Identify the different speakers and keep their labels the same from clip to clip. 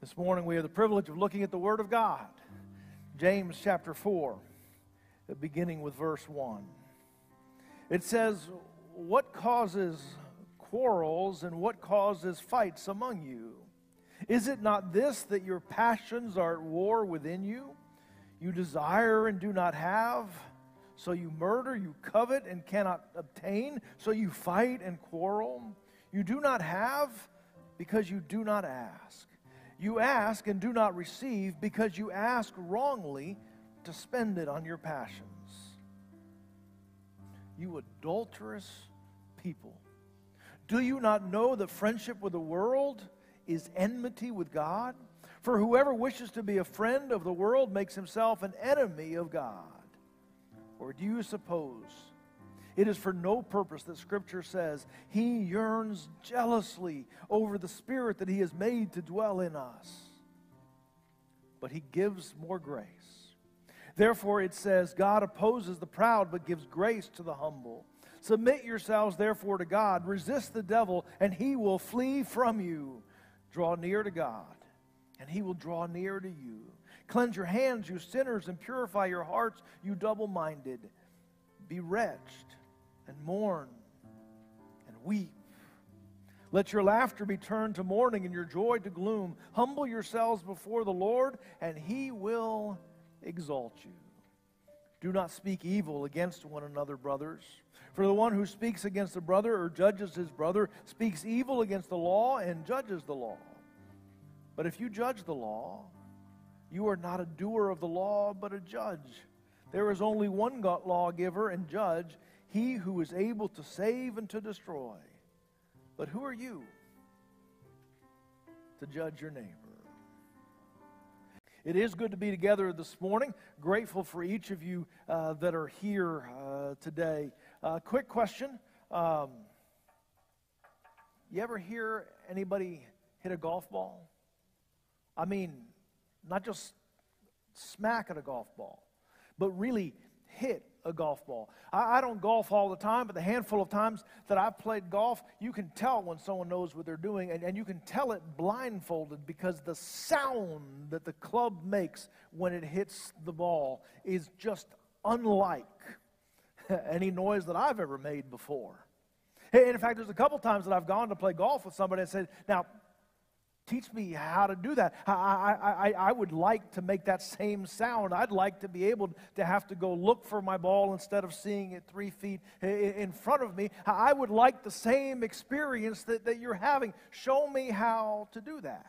Speaker 1: This morning we have the privilege of looking at the Word of God. James chapter 4, beginning with verse 1. It says, What causes quarrels and what causes fights among you? Is it not this that your passions are at war within you? You desire and do not have, so you murder, you covet and cannot obtain, so you fight and quarrel. You do not have because you do not ask. You ask and do not receive because you ask wrongly to spend it on your passions. You adulterous people. Do you not know that friendship with the world is enmity with God? For whoever wishes to be a friend of the world makes himself an enemy of God. Or do you suppose it is for no purpose that Scripture says he yearns jealously over the Spirit that he has made to dwell in us. But he gives more grace. Therefore, it says, God opposes the proud, but gives grace to the humble. Submit yourselves, therefore, to God. Resist the devil, and he will flee from you. Draw near to God, and he will draw near to you. Cleanse your hands, you sinners, and purify your hearts, you double minded. Be wretched and mourn and weep. Let your laughter be turned to mourning and your joy to gloom. Humble yourselves before the Lord, and he will exalt you. Do not speak evil against one another, brothers. For the one who speaks against a brother or judges his brother speaks evil against the law and judges the law. But if you judge the law, you are not a doer of the law, but a judge. There is only one lawgiver and judge, he who is able to save and to destroy. But who are you to judge your neighbor? It is good to be together this morning. Grateful for each of you uh, that are here uh, today. Uh, quick question. Um, you ever hear anybody hit a golf ball? I mean, not just smack at a golf ball, but really hit a golf ball. I, I, don't golf all the time, but the handful of times that I've played golf, you can tell when someone knows what they're doing, and, and you can tell it blindfolded because the sound that the club makes when it hits the ball is just unlike any noise that I've ever made before. And in fact, there's a couple times that I've gone to play golf with somebody and said, Now, Teach me how to do that. I, I, I, I would like to make that same sound. I'd like to be able to have to go look for my ball instead of seeing it three feet in front of me. I would like the same experience that, that you're having. Show me how to do that.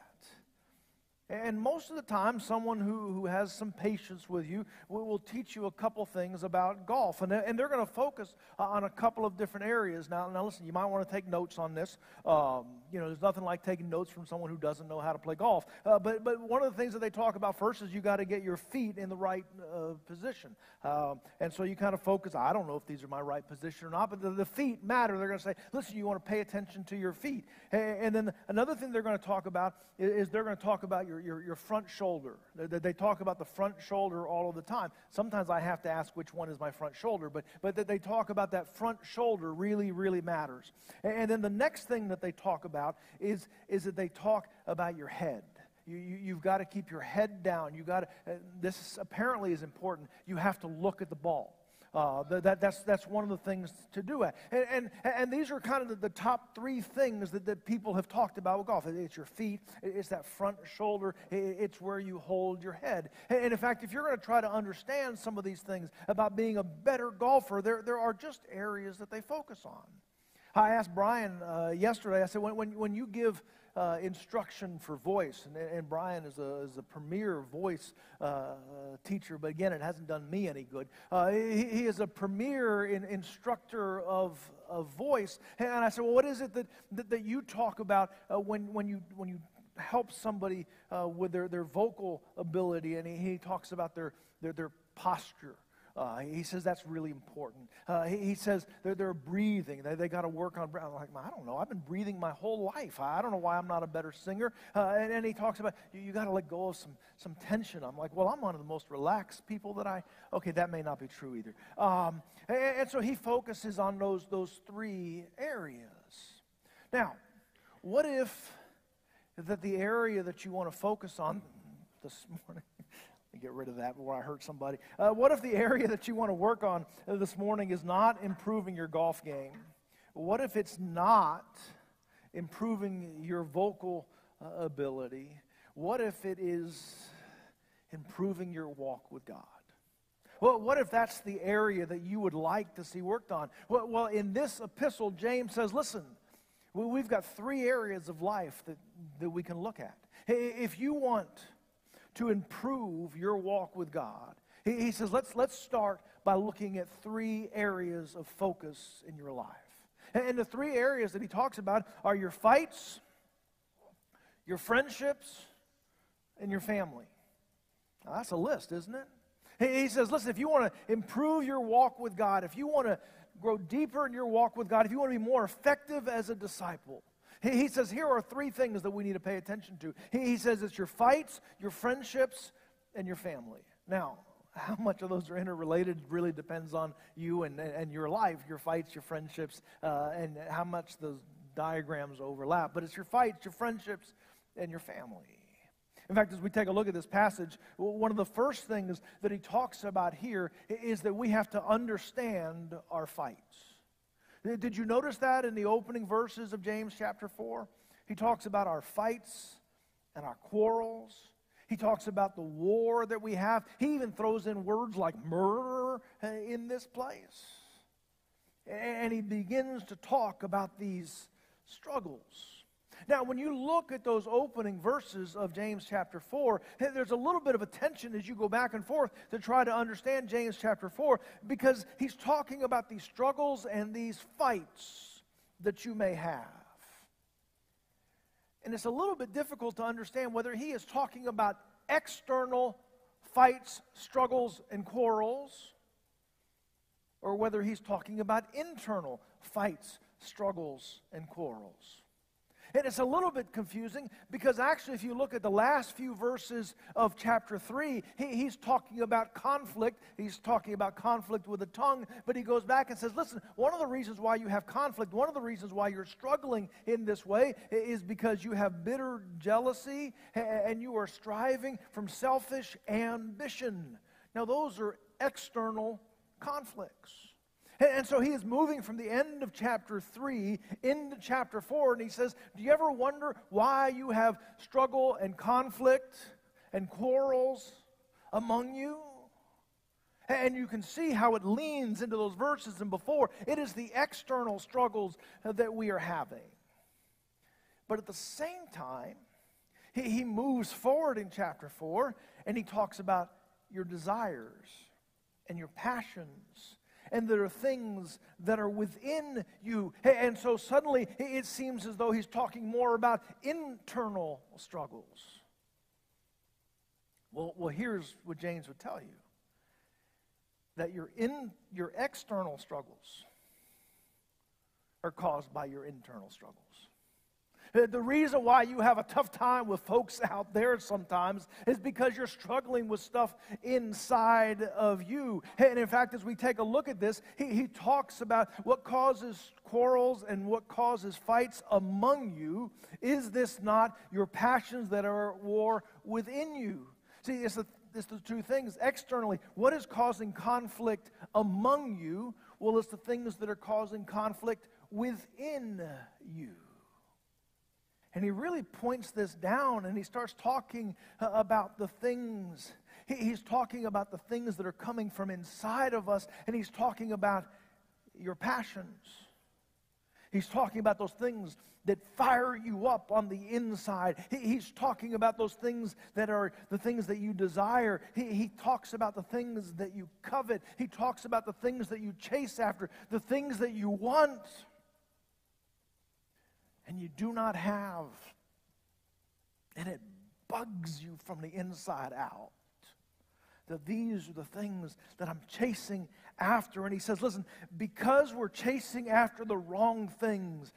Speaker 1: And most of the time, someone who, who has some patience with you will, will teach you a couple things about golf. And and they're going to focus on a couple of different areas. Now, now listen, you might want to take notes on this. Um, you know, there's nothing like taking notes from someone who doesn't know how to play golf. Uh, but, but one of the things that they talk about first is you got to get your feet in the right uh, position. Um, and so you kind of focus, I don't know if these are my right position or not, but the, the feet matter. They're going to say, listen, you want to pay attention to your feet. And, and then another thing they're going to talk about is, is they're going to talk about your your, your front shoulder. They, they, talk about the front shoulder all of the time. Sometimes I have to ask which one is my front shoulder, but, but that they talk about that front shoulder really, really matters. And, and then the next thing that they talk about is, is that they talk about your head. You, you, have got to keep your head down. You got to, uh, this apparently is important. You have to look at the ball. Uh, that, that's, that's one of the things to do it. And, and, and these are kind of the, the, top three things that, that people have talked about with golf. It's your feet, it's that front shoulder, it's where you hold your head. And in fact, if you're going to try to understand some of these things about being a better golfer, there, there are just areas that they focus on. I asked Brian uh, yesterday, I said, when, when, when you give uh, instruction for voice. And, and, Brian is a, is a premier voice uh, uh, teacher, but again, it hasn't done me any good. Uh, he, he, is a premier in, instructor of, of voice. And I said, Well, what is it that, that, that you talk about uh, when, when, you, when you help somebody with their, their vocal ability? And he, he talks about their, their, their posture. Uh, he says that's really important. Uh, he, he, says they're, they're breathing. They, they got to work on breathing. I'm like, I don't know. I've been breathing my whole life. I don't know why I'm not a better singer. Uh, and, and, he talks about you, you got to let go of some, some tension. I'm like, well, I'm one of the most relaxed people that I. Okay, that may not be true either. Um, and, and so he focuses on those, those three areas. Now, what if that the area that you want to focus on this morning, get rid of that before I hurt somebody. Uh, what if the area that you want to work on this morning is not improving your golf game? What if it's not improving your vocal uh, ability? What if it is improving your walk with God? Well, what if that's the area that you would like to see worked on? Well, well in this epistle, James says, listen, we've got three areas of life that, that we can look at. If you want to improve your walk with God, he, he says, let's, let's start by looking at three areas of focus in your life. And, and the three areas that he talks about are your fights, your friendships, and your family. Now, that's a list, isn't it? He says, listen, if you want to improve your walk with God, if you want to grow deeper in your walk with God, if you want to be more effective as a disciple, he, says, here are three things that we need to pay attention to. He, says it's your fights, your friendships, and your family. Now, how much of those are interrelated really depends on you and, and your life, your fights, your friendships, uh, and how much those diagrams overlap. But it's your fights, your friendships, and your family. In fact, as we take a look at this passage, one of the first things that he talks about here is that we have to understand our fights. Did you notice that in the opening verses of James chapter 4? He talks about our fights and our quarrels. He talks about the war that we have. He even throws in words like murder uh, in this place. And he begins to talk about these struggles. Now, when you look at those opening verses of James chapter 4, there's a little bit of a tension as you go back and forth to try to understand James chapter 4 because he's talking about these struggles and these fights that you may have. And it's a little bit difficult to understand whether he is talking about external fights, struggles, and quarrels, or whether he's talking about internal fights, struggles, and quarrels. And it's a little bit confusing because actually, if you look at the last few verses of chapter 3, he, he's talking about conflict. He's talking about conflict with the tongue, but he goes back and says, Listen, one of the reasons why you have conflict, one of the reasons why you're struggling in this way is because you have bitter jealousy and you are striving from selfish ambition. Now, those are external conflicts. And so he is moving from the end of chapter 3 into chapter 4, and he says, Do you ever wonder why you have struggle and conflict and quarrels among you? And you can see how it leans into those verses and before. It is the external struggles that we are having. But at the same time, he, he moves forward in chapter 4 and he talks about your desires and your passions and there are things that are within you. And so suddenly it seems as though he's talking more about internal struggles. Well, well here's what James would tell you that your, in, your external struggles are caused by your internal struggles. Uh, the reason why you have a tough time with folks out there sometimes is because you're struggling with stuff inside of you. And in fact, as we take a look at this, he, he talks about what causes quarrels and what causes fights among you. Is this not your passions that are at war within you? See, it's the, it's the two things. Externally, what is causing conflict among you? Well, it's the things that are causing conflict within you. And he really points this down and he starts talking uh, about the things. He's talking about the things that are coming from inside of us, and he's talking about your passions. He's talking about those things that fire you up on the inside. He's talking about those things that are the things that you desire. He, he talks about the things that you covet. He talks about the things that you chase after, the things that you want and you do not have. And it bugs you from the inside out. That these are the things that I'm chasing after. And he says, listen, because we're chasing after the wrong things,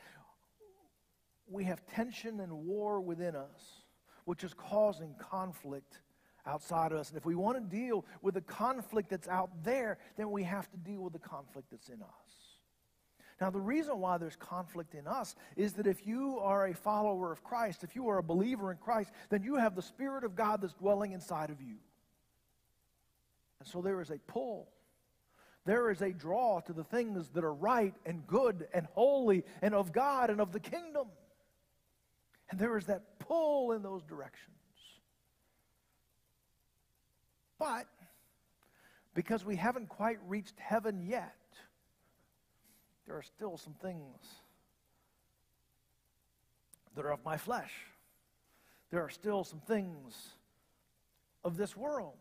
Speaker 1: we have tension and war within us, which is causing conflict outside of us. And if we want to deal with the conflict that's out there, then we have to deal with the conflict that's in us. Now, the reason why there's conflict in us is that if you are a follower of Christ, if you are a believer in Christ, then you have the Spirit of God that's dwelling inside of you. And so there is a pull. There is a draw to the things that are right and good and holy and of God and of the kingdom. And there is that pull in those directions. But because we haven't quite reached heaven yet, there are still some things that are of my flesh. There are still some things of this world.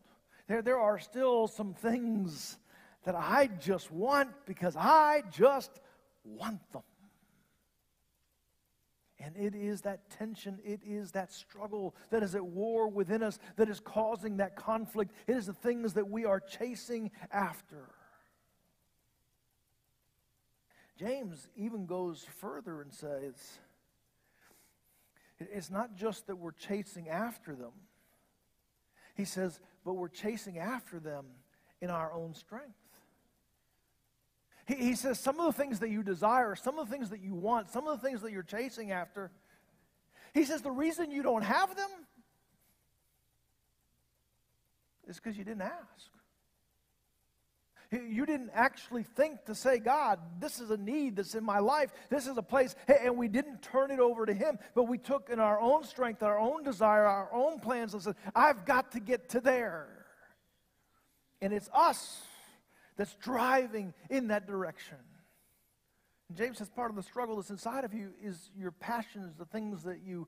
Speaker 1: There, there are still some things that I just want because I just want them. And it is that tension, it is that struggle that is at war within us that is causing that conflict. It is the things that we are chasing after. James even goes further and says, it's not just that we're chasing after them. He says, but we're chasing after them in our own strength. He, he says some of the things that you desire, some of the things that you want, some of the things that you're chasing after, he says the reason you don't have them is because you didn't ask. You didn't actually think to say, God, this is a need that's in my life. This is a place. And we didn't turn it over to Him, but we took in our own strength, our own desire, our own plans, and said, I've got to get to there. And it's us that's driving in that direction. And James says part of the struggle that's inside of you is your passions, the things that you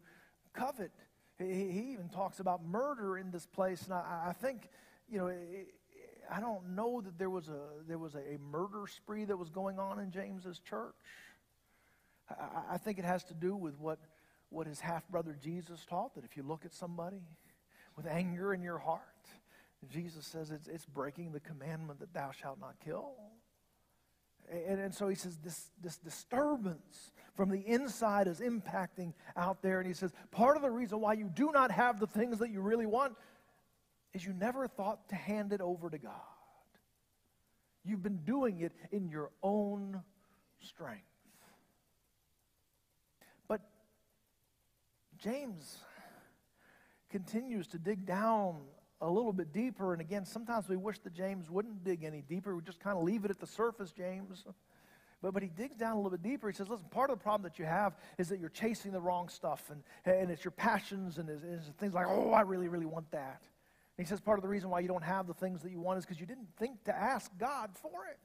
Speaker 1: covet. He, he even talks about murder in this place, and I, I think, you know, it, I don't know that there was a there was a, murder spree that was going on in James's church. I, I think it has to do with what what his half brother Jesus taught that if you look at somebody with anger in your heart, Jesus says it's, it's breaking the commandment that thou shalt not kill. And, and so he says this, this disturbance from the inside is impacting out there. And he says part of the reason why you do not have the things that you really want is you never thought to hand it over to God. You've been doing it in your own strength. But James continues to dig down a little bit deeper. And again, sometimes we wish that James wouldn't dig any deeper. We just kind of leave it at the surface, James. But, but he digs down a little bit deeper. He says, listen, part of the problem that you have is that you're chasing the wrong stuff. And, and it's your passions and it's, it's things like, oh, I really, really want that. And he says part of the reason why you don't have the things that you want is because you didn't think to ask God for it.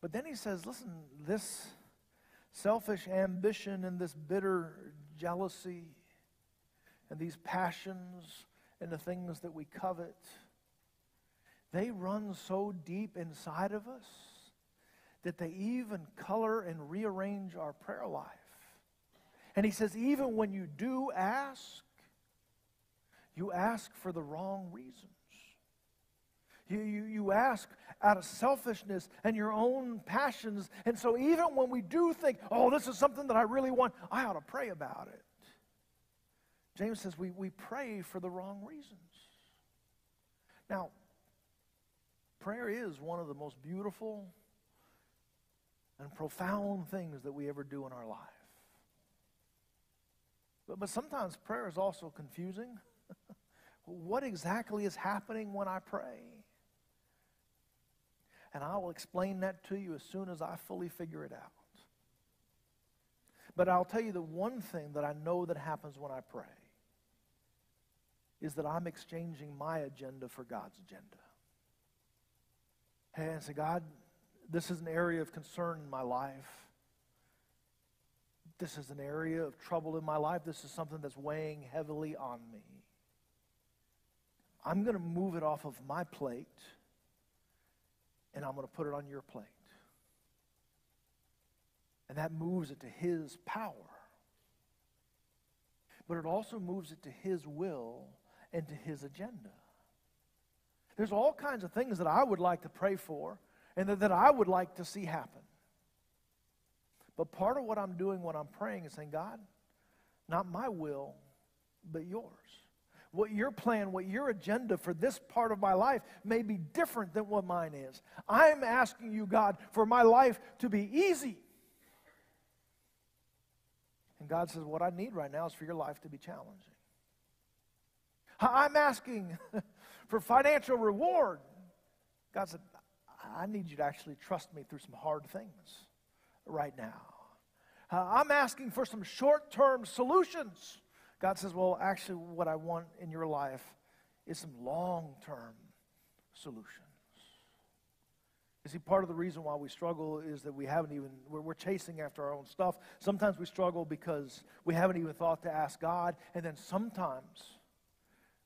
Speaker 1: But then he says, listen, this selfish ambition and this bitter jealousy and these passions and the things that we covet, they run so deep inside of us that they even color and rearrange our prayer life. And he says, even when you do ask, you ask for the wrong reasons. You, you, you ask out of selfishness and your own passions. And so, even when we do think, oh, this is something that I really want, I ought to pray about it. James says we, we pray for the wrong reasons. Now, prayer is one of the most beautiful and profound things that we ever do in our life. But, but sometimes prayer is also confusing. What exactly is happening when I pray? And I will explain that to you as soon as I fully figure it out. But I'll tell you the one thing that I know that happens when I pray is that I'm exchanging my agenda for God's agenda. And say, God, this is an area of concern in my life. This is an area of trouble in my life. This is something that's weighing heavily on me. I'm going to move it off of my plate and I'm going to put it on your plate. And that moves it to His power. But it also moves it to His will and to his agenda. There's all kinds of things that I would like to pray for and that, that I would like to see happen. But part of what I'm doing when I'm praying is saying, God, not my will, but yours. What your plan, what your agenda for this part of my life may be different than what mine is. I'm asking you, God, for my life to be easy. And God says, What I need right now is for your life to be challenging. I'm asking for financial reward. God said, I need you to actually trust me through some hard things right now. I'm asking for some short term solutions. God says, Well, actually, what I want in your life is some long term solutions. You see, part of the reason why we struggle is that we haven't even, we're, we're, chasing after our own stuff. Sometimes we struggle because we haven't even thought to ask God. And then sometimes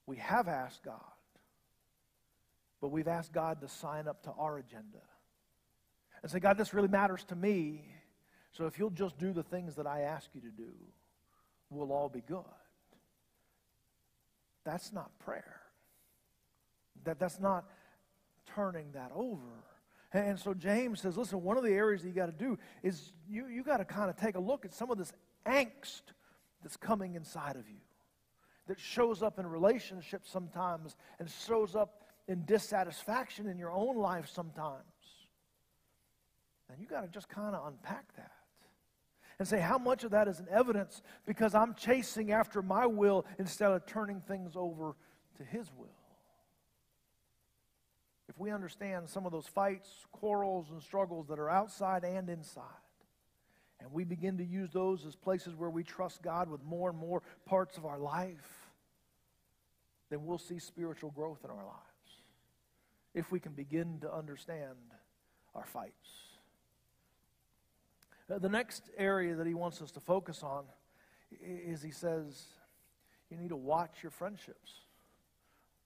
Speaker 1: we have asked God, but we've asked God to sign up to our agenda and say, God, this really matters to me. So if you'll just do the things that I ask you to do, we'll all be good. That's not prayer. That, that's not turning that over. And so James says, listen, one of the areas that you got to do is you, you got to kind of take a look at some of this angst that's coming inside of you, that shows up in relationships sometimes and shows up in dissatisfaction in your own life sometimes. And you got to just kind of unpack that and say, how much of that is an evidence because I'm chasing after my will instead of turning things over to His will? If we understand some of those fights, quarrels, and struggles that are outside and inside, and we begin to use those as places where we trust God with more and more parts of our life, then we'll see spiritual growth in our lives. If we can begin to understand our fights. Uh, the next area that he wants us to focus on is he says, you need to watch your friendships.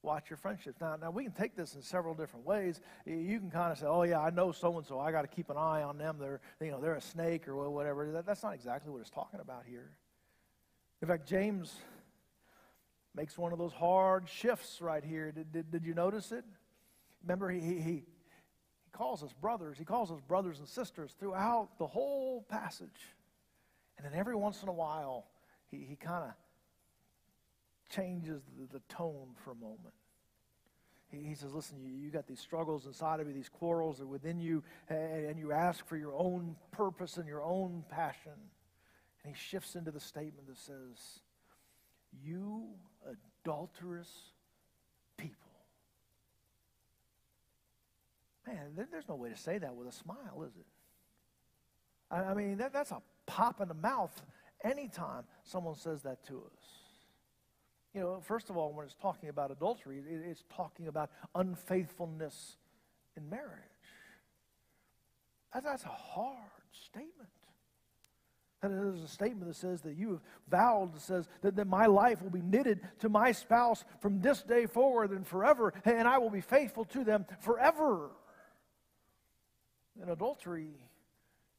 Speaker 1: Watch your friendships. Now, now we can take this in several different ways. You can kind of say, "Oh yeah, I know so and so. I got to keep an eye on them. They're, you know, they're a snake or whatever." That, that's not exactly what it's talking about here. In fact, James makes one of those hard shifts right here. Did, did, did you notice it? Remember, he, he, calls us brothers. He calls us brothers and sisters throughout the whole passage. And then every once in a while, he, he kind of changes the, the, tone for a moment. He, he says, Listen, you, you got these struggles inside of you, these quarrels are within you, and, and you ask for your own purpose and your own passion. And he shifts into the statement that says, You adulterous Man, there's no way to say that with a smile, is it? I mean, that, that's a pop in the mouth anytime someone says that to us. You know, first of all, when it's talking about adultery, it's talking about unfaithfulness in marriage. That's a hard statement. It is a statement that says that you have vowed, that says that, that my life will be knitted to my spouse from this day forward and forever, and I will be faithful to them forever. And adultery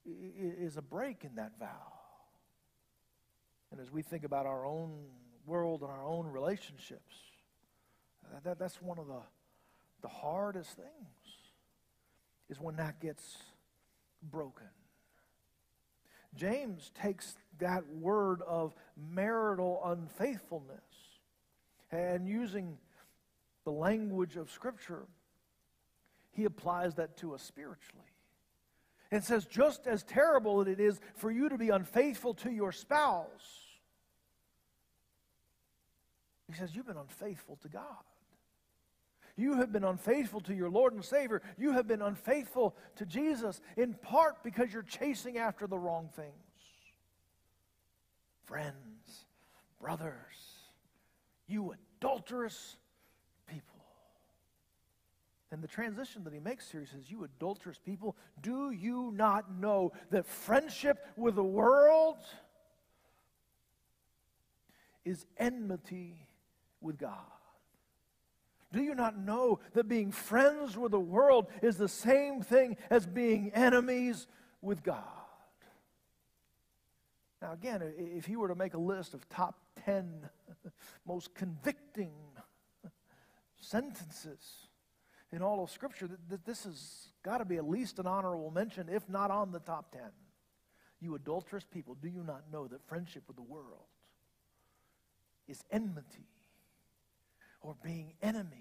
Speaker 1: is a break in that vow. And as we think about our own world and our own relationships, that, that's one of the, the hardest things is when that gets broken. James takes that word of marital unfaithfulness and using the language of Scripture, he applies that to us spiritually. It says, just as terrible it is for you to be unfaithful to your spouse. He says, You've been unfaithful to God. You have been unfaithful to your Lord and Savior. You have been unfaithful to Jesus in part because you're chasing after the wrong things. Friends, brothers, you adulterous and the transition that he makes here, he says, You adulterous people, do you not know that friendship with the world is enmity with God? Do you not know that being friends with the world is the same thing as being enemies with God? Now, again, if he were to make a list of top 10 most convicting sentences, in all of Scripture that, this has got to be at least an honorable mention, if not on the top 10. You adulterous people, do you not know that friendship with the world is enmity or being enemies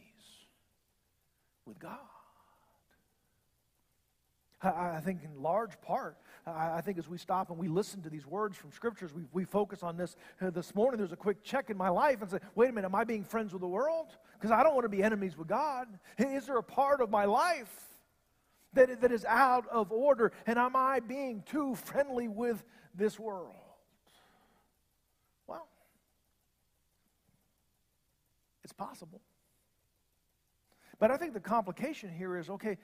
Speaker 1: with God. I, think in large part, I, think as we stop and we listen to these words from scriptures, we, we focus on this. This morning, there's a quick check in my life and say, wait a minute, am I being friends with the world? Because I don't want to be enemies with God. Is there a part of my life that, that is out of order? And am I being too friendly with this world? Well, it's possible. But I think the complication here is okay,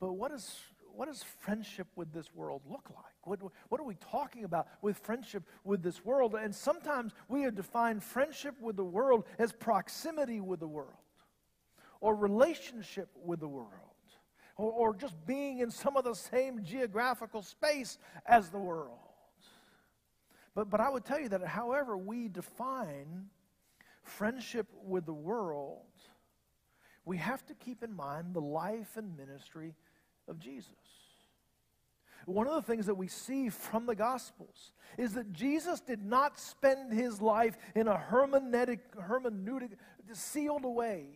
Speaker 1: but what, is, what does friendship with this world look like? What, what are we talking about with friendship with this world? And sometimes we have defined friendship with the world as proximity with the world, or relationship with the world, or, or just being in some of the same geographical space as the world. But, but I would tell you that however we define friendship with the world, we have to keep in mind the life and ministry of Jesus. One of the things that we see from the Gospels is that Jesus did not spend his life in a hermeneutic, hermeneutic sealed away.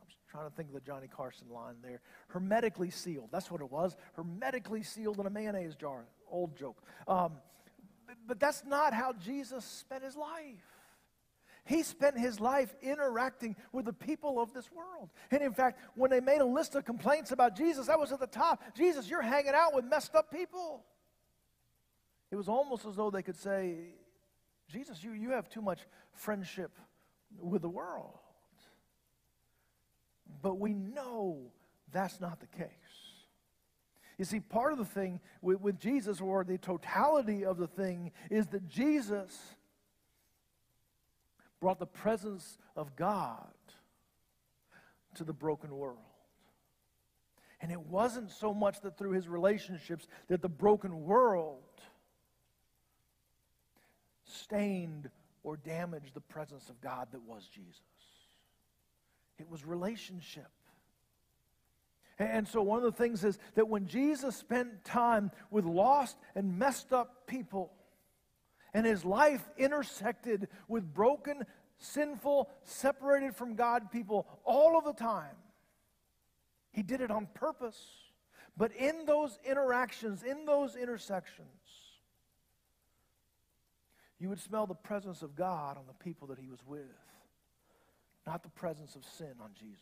Speaker 1: I'm trying to think of the Johnny Carson line there. Hermetically sealed. That's what it was. Hermetically sealed in a mayonnaise jar. Old joke. Um, but that's not how Jesus spent his life. He spent his life interacting with the people of this world. And in fact, when they made a list of complaints about Jesus, that was at the top. Jesus, you're hanging out with messed up people. It was almost as though they could say, Jesus, you, you have too much friendship with the world. But we know that's not the case. You see, part of the thing with, with Jesus, or the totality of the thing, is that Jesus brought the presence of God to the broken world. And it wasn't so much that through his relationships that the broken world stained or damaged the presence of God that was Jesus. It was relationship. And so, one of the things is that when Jesus spent time with lost and messed up people, and his life intersected with broken, sinful, separated from God people all of the time. He did it on purpose. But in those interactions, in those intersections, you would smell the presence of God on the people that he was with, not the presence of sin on Jesus.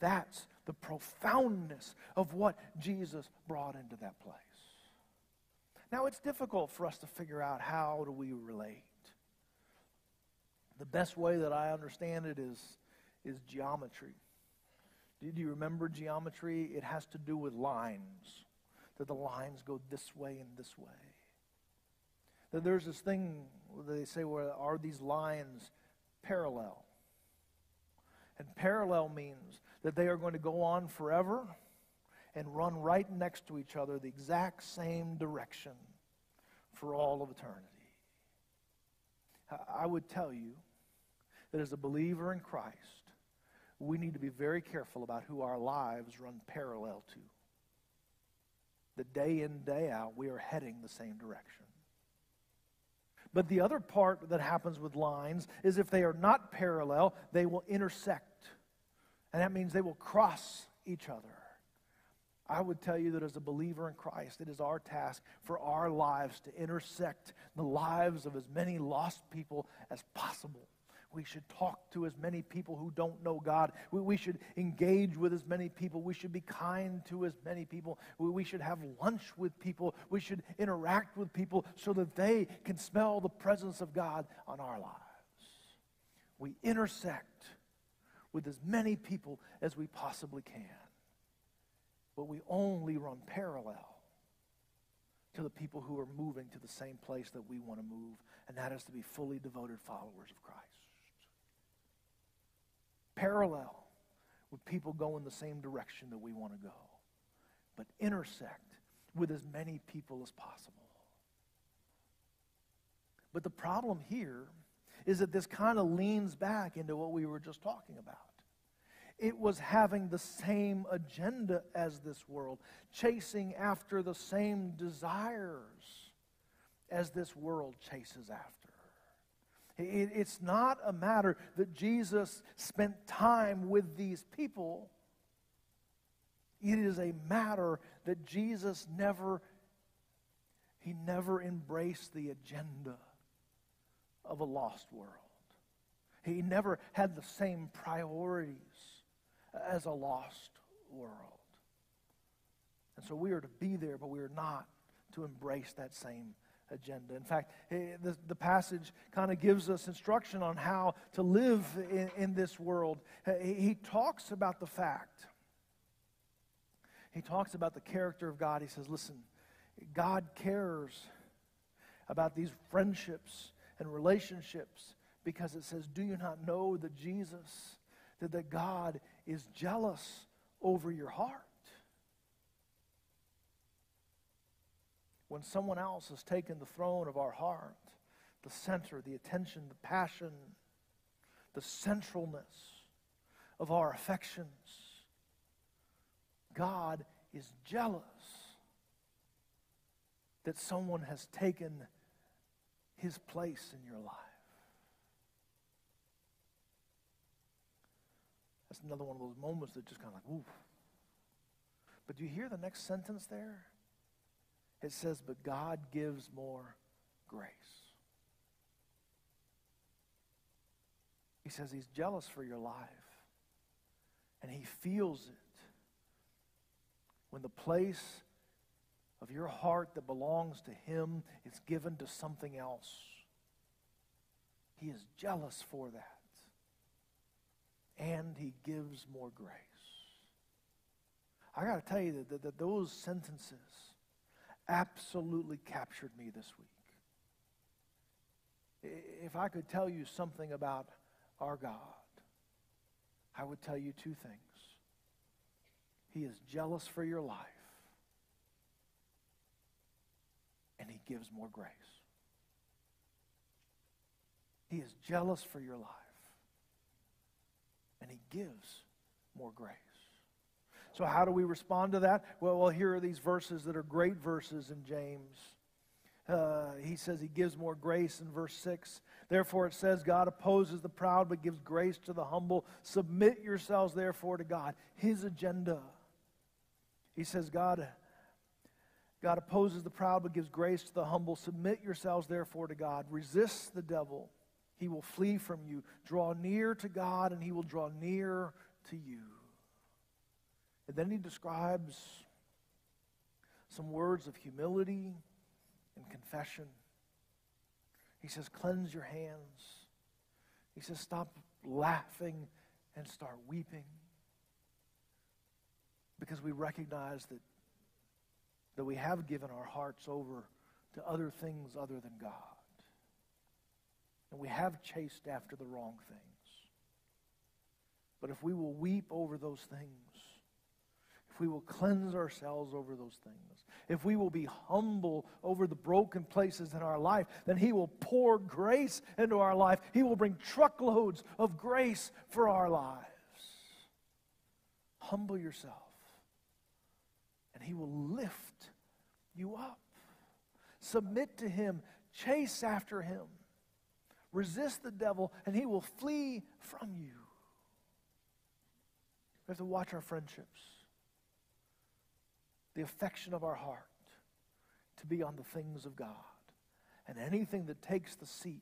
Speaker 1: That's the profoundness of what Jesus brought into that place. Now, it's difficult for us to figure out how do we relate. The best way that I understand it is, is geometry. Do you remember geometry? It has to do with lines, that the lines go this way and this way. That there's this thing they say, where are these lines parallel? And parallel means that they are going to go on forever and run right next to each other the exact same direction for all of eternity. I would tell you that as a believer in Christ, we need to be very careful about who our lives run parallel to. That day in, day out, we are heading the same direction. But the other part that happens with lines is if they are not parallel, they will intersect. And that means they will cross each other. I would tell you that as a believer in Christ, it is our task for our lives to intersect the lives of as many lost people as possible. We should talk to as many people who don't know God. We, we should engage with as many people. We should be kind to as many people. We, we should have lunch with people. We should interact with people so that they can smell the presence of God on our lives. We intersect with as many people as we possibly can but we only run parallel to the people who are moving to the same place that we want to move, and that is to be fully devoted followers of Christ. Parallel with people going the same direction that we want to go, but intersect with as many people as possible. But the problem here is that this kind of leans back into what we were just talking about. It was having the same agenda as this world, chasing after the same desires as this world chases after. It's not a matter that Jesus spent time with these people. It is a matter that Jesus never he never embraced the agenda of a lost world. He never had the same priorities as a lost world. And so we are to be there, but we are not to embrace that same agenda. In fact, eh, the, the passage kind of gives us instruction on how to live in, in this world. He talks about the fact, he talks about the character of God. He says, listen, God cares about these friendships and relationships because it says, Do you not know that Jesus, that, that God is jealous over your heart? when someone else has taken the throne of our heart, the center, the attention, the passion, the centralness of our affections, God is jealous that someone has taken his place in your life. Another one of those moments that just kind of like, ooh. But do you hear the next sentence there? It says, but God gives more grace. He says he's jealous for your life. And he feels it when the place of your heart that belongs to him is given to something else. He is jealous for that. And he gives more grace. I got to tell you that, that, that those sentences absolutely captured me this week. If I could tell you something about our God, I would tell you two things. He is jealous for your life, and He gives more grace. He is jealous for your life, and He gives more grace. So, how do we respond to that? Well, well here are these verses that are great verses in James. Uh, he says he gives more grace in verse 6. Therefore, it says, God opposes the proud but gives grace to the humble. Submit yourselves, therefore, to God. His agenda. He says, God, God opposes the proud but gives grace to the humble. Submit yourselves, therefore, to God. Resist the devil. He will flee from you. Draw near to God, and he will draw near to you. And then he describes some words of humility and confession. He says, Cleanse your hands. He says, Stop laughing and start weeping. Because we recognize that, that we have given our hearts over to other things other than God. And we have chased after the wrong things. But if we will weep over those things, if we will cleanse ourselves over those things, if we will be humble over the broken places in our life, then He will pour grace into our life. He will bring truckloads of grace for our lives. Humble yourself, and He will lift you up. Submit to Him, chase after Him, resist the devil, and He will flee from you. We have to watch our friendships the affection of our heart to be on the things of God. And anything that takes the seat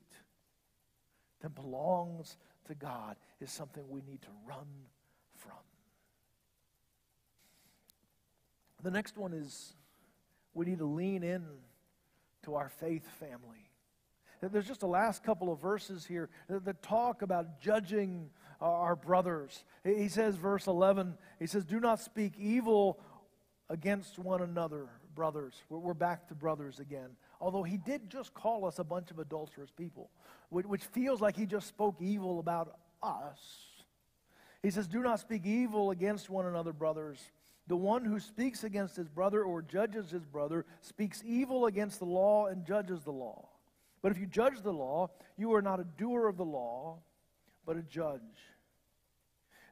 Speaker 1: that belongs to God is something we need to run from. The next one is we need to lean in to our faith family. There's just the last couple of verses here that talk about judging uh, our brothers. He says, verse 11, he says, Do not speak evil against one another, brothers. We're back to brothers again. Although he did just call us a bunch of adulterous people, which feels like he just spoke evil about us. He says, Do not speak evil against one another, brothers. The one who speaks against his brother or judges his brother speaks evil against the law and judges the law. But if you judge the law, you are not a doer of the law, but a judge.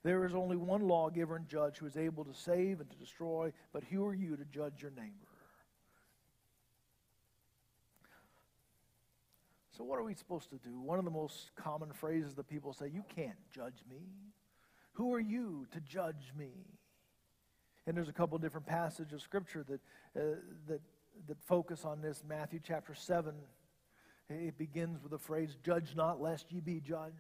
Speaker 1: There is only one lawgiver and judge who is able to save and to destroy, but who are you to judge your neighbor? So, what are we supposed to do? One of the most common phrases that people say, You can't judge me. Who are you to judge me? And there's a couple different passages of Scripture that, uh, that, that focus on this. Matthew chapter 7, it begins with the phrase, Judge not, lest ye be judged.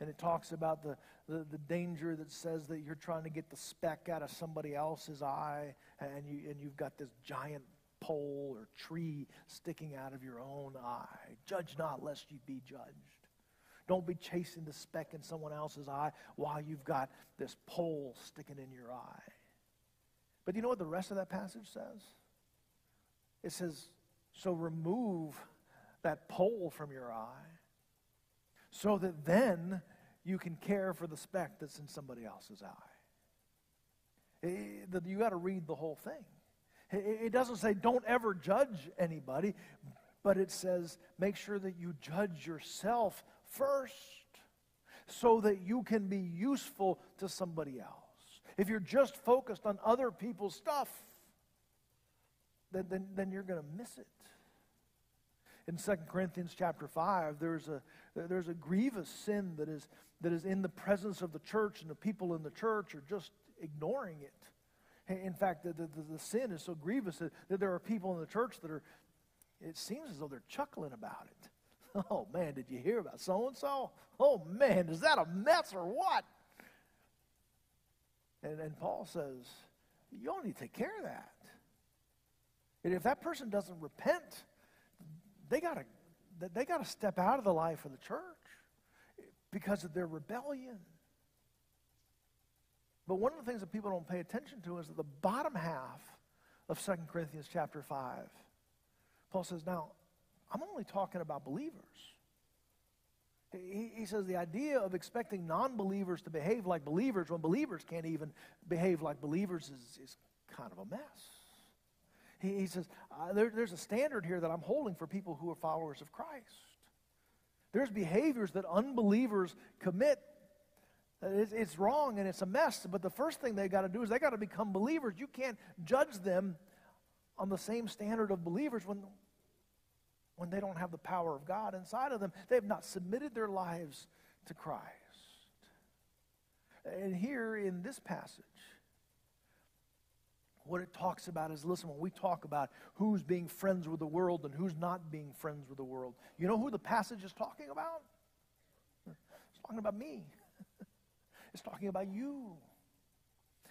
Speaker 1: And it talks about the, the, the, danger that says that you're trying to get the speck out of somebody else's eye, and, you, and you've got this giant pole or tree sticking out of your own eye. Judge not, lest ye be judged. Don't be chasing the speck in someone else's eye while you've got this pole sticking in your eye. But you know what the rest of that passage says? It says, So remove that pole from your eye so that then you can care for the speck that's in somebody else's eye. You got to read the whole thing. It doesn't say don't ever judge anybody, but it says make sure that you judge yourself first so that you can be useful to somebody else. If you're just focused on other people's stuff, then, then, then you're going to miss it. In 2 Corinthians chapter 5, there's a, there's a grievous sin that is, that is in the presence of the church, and the people in the church are just ignoring it. In fact, the, the, the sin is so grievous that, that there are people in the church that are, it seems as though they're chuckling about it. Oh man, did you hear about so and so? Oh man, is that a mess or what? And, and Paul says, you all need to take care of that. And if that person doesn't repent, they got to they got to step out of the life of the church because of their rebellion. But one of the things that people don't pay attention to is that the bottom half of 2 Corinthians chapter 5, Paul says, Now, I'm only talking about believers. He, he says the idea of expecting non believers to behave like believers when believers can't even behave like believers is, is kind of a mess. He, he says, uh, there, There's a standard here that I'm holding for people who are followers of Christ. There's behaviors that unbelievers commit it's, wrong and it's a mess, but the first thing they got to do is they got to become believers. You can't judge them on the same standard of believers when, when they don't have the power of God inside of them. They have not submitted their lives to Christ. And here in this passage, what it talks about is listen, when we talk about who's being friends with the world and who's not being friends with the world, you know who the passage is talking about? It's talking about me. It's talking about you.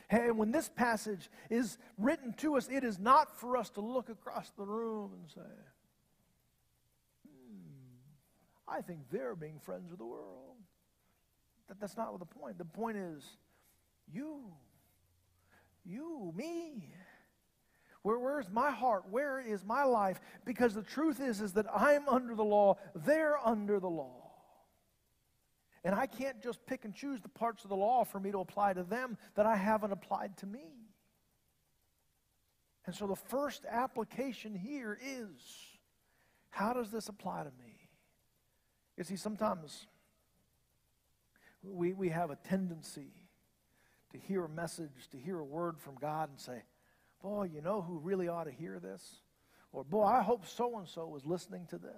Speaker 1: And when this passage is written to us, it is not for us to look across the room and say, hmm, I think they're being friends with the world. That, that's not the point. The point is, you, you, me. Where, where's my heart? Where is my life? Because the truth is, is that I'm under the law, they're under the law. And I can't just pick and choose the parts of the law for me to apply to them that I haven't applied to me. And so the first application here is how does this apply to me? You see, sometimes we, we have a tendency to hear a message, to hear a word from God and say, Boy, you know who really ought to hear this? Or, Boy, I hope so and so is listening to this.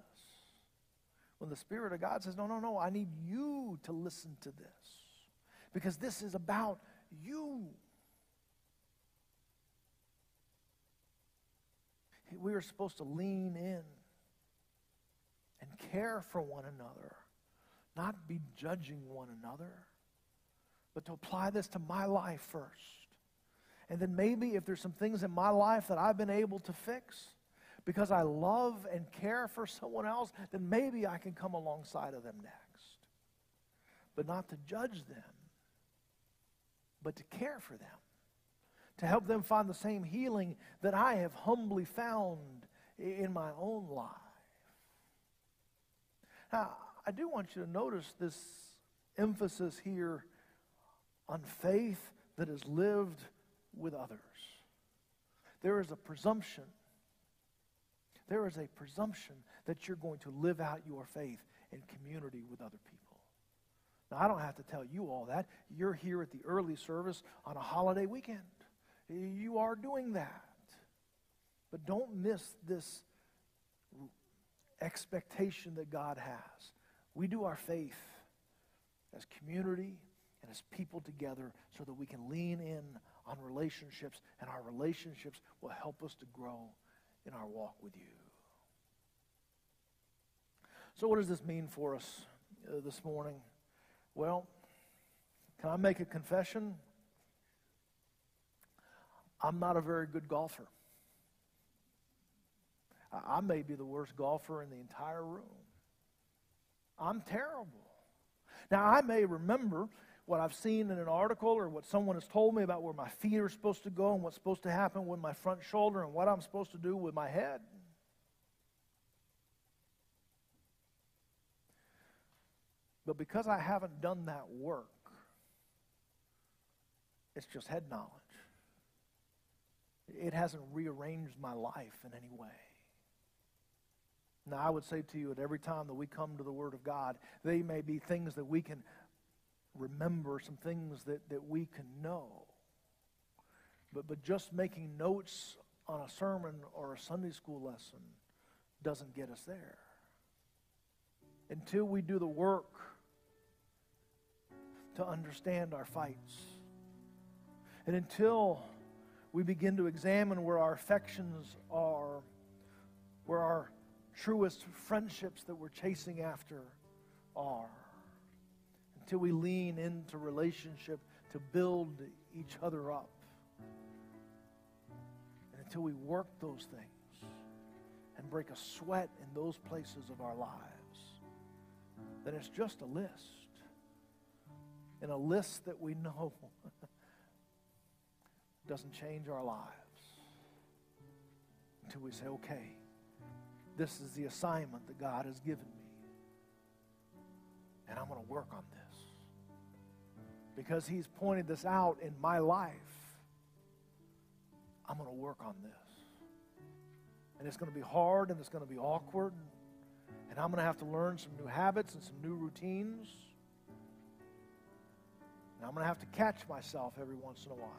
Speaker 1: When the Spirit of God says, No, no, no, I need you to listen to this because this is about you. We are supposed to lean in and care for one another, not be judging one another, but to apply this to my life first. And then maybe if there's some things in my life that I've been able to fix, because I love and care for someone else, then maybe I can come alongside of them next. But not to judge them, but to care for them, to help them find the same healing that I have humbly found in my own life. Now, I do want you to notice this emphasis here on faith that is lived with others. There is a presumption there is a presumption that you're going to live out your faith in community with other people. Now, I don't have to tell you all that. You're here at the early service on a holiday weekend. You are doing that. But don't miss this expectation that God has. We do our faith as community as people together so that we can lean in on relationships, and our relationships will help us to grow in our walk with you. So, what does this mean for us uh, this morning? Well, can I make a confession? I'm not a very good golfer. I may be the worst golfer in the entire room. I'm terrible. Now, I may remember what I've seen in an article or what someone has told me about where my feet are supposed to go and what's supposed to happen with my front shoulder and what I'm supposed to do with my head. But because I haven't done that work, it's just head knowledge. It hasn't rearranged my life in any way. Now, I would say to you that every time that we come to the Word of God, they may be things that we can remember, some things that, that we can know. But, but just making notes on a sermon or a Sunday school lesson doesn't get us there. Until we do the work to understand our fights, and until we begin to examine where our affections are, where our truest friendships that we're chasing after are. Until we lean into relationship to build each other up. And until we work those things and break a sweat in those places of our lives, then it's just a list. And a list that we know doesn't change our lives until we say, okay, this is the assignment that God has given me. And I'm going to work on this. Because He's pointed this out in my life. I'm going to work on this. And it's going to be hard and it's going to be awkward. And I'm going to have to learn some new habits and some new routines. And I'm going to have to catch myself every once in a while.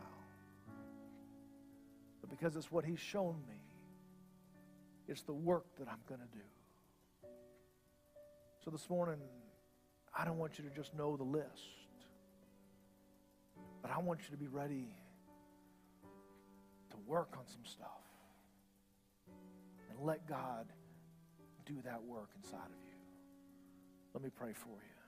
Speaker 1: But because it's what He's shown me, it's the work that I'm going to do. So this morning, I don't want you to just know the list, but I want you to be ready to work on some stuff and let God do that work inside of you. Let me pray for you.